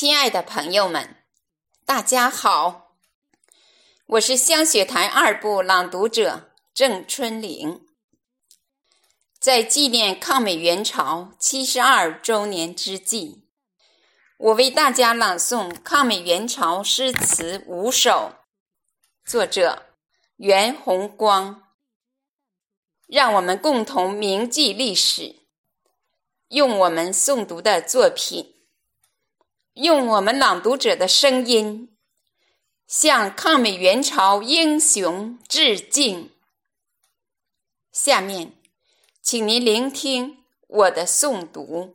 亲爱的朋友们，大家好，我是香雪台二部朗读者郑春玲。在纪念抗美援朝七十二周年之际，我为大家朗诵抗美援朝诗词五首，作者袁洪光。让我们共同铭记历史，用我们诵读的作品。用我们朗读者的声音，向抗美援朝英雄致敬。下面，请您聆听我的诵读。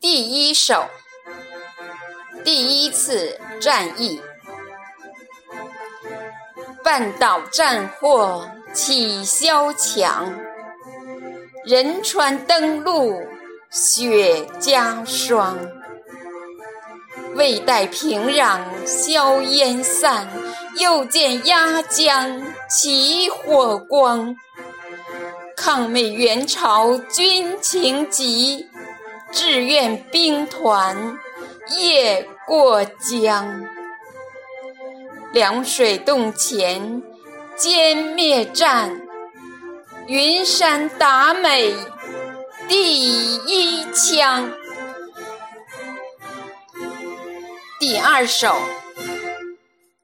第一首，第一次战役，半岛战祸起萧墙。仁川登陆雪夹霜，未待平壤硝烟散，又见鸭江起火光。抗美援朝军情急，志愿兵团夜过江。凉水洞前歼灭战。云山达美第一枪，第二首，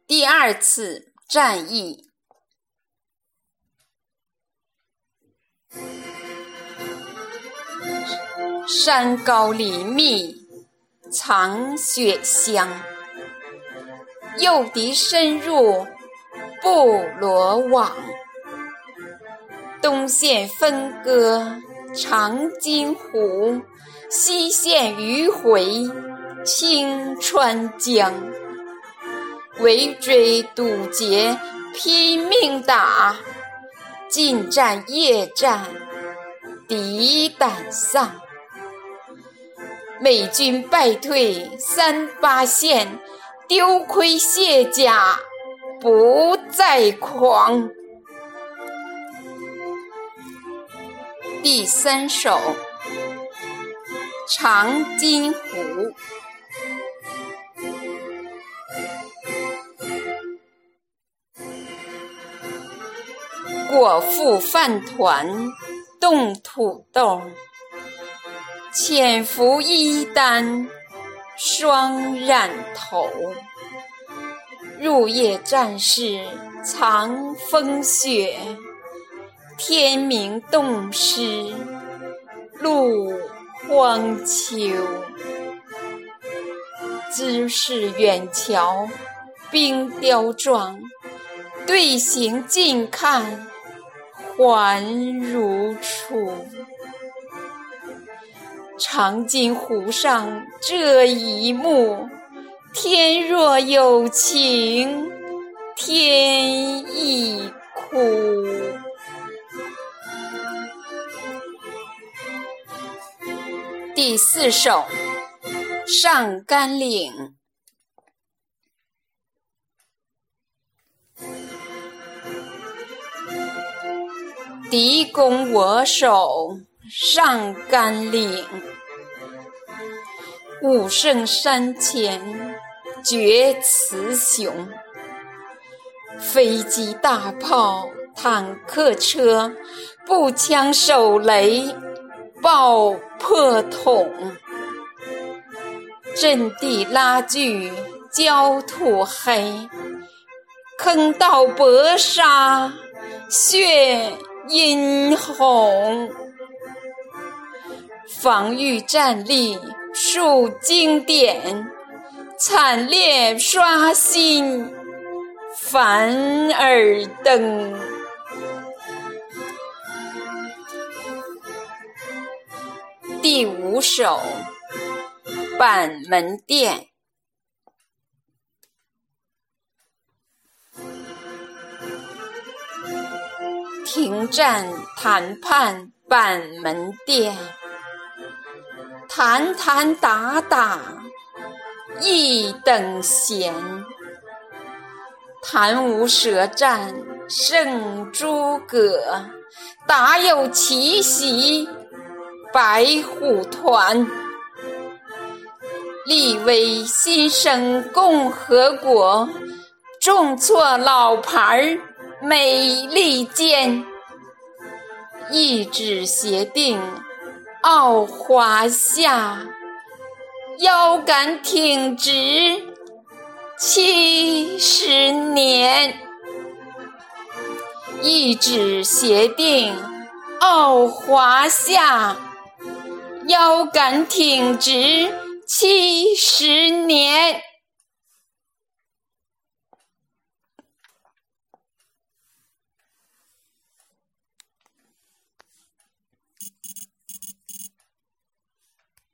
第二次战役。山高林密藏雪乡，诱敌深入布罗网。东线分割长津湖，西线迂回清川江。围追堵截拼命打，近战夜战敌胆丧。美军败退三八线，丢盔卸甲不再狂。第三首《长津湖》，果腹饭团冻土豆，潜伏一单双染头。入夜战士藏风雪。天明冻湿露荒丘，姿势远瞧冰雕状，队形近看还如初。长津湖上这一幕，天若有情天亦哭。第四首《上甘岭》，敌攻我守上甘岭，武圣山前决雌雄。飞机、大炮、坦克车，步枪、手雷。爆破筒，阵地拉锯，焦土黑，坑道搏杀，血殷红。防御战力数经典，惨烈刷新，凡尔登。第五首《板门店》，停战谈判板门店，谈谈打打一等闲，谈无舌战胜诸葛，打有奇袭，白虎团。立威新生共和国，重挫老牌儿美利坚。一纸协定，傲华夏，腰杆挺直七十年。一纸协定，傲华夏，腰杆挺直七十年。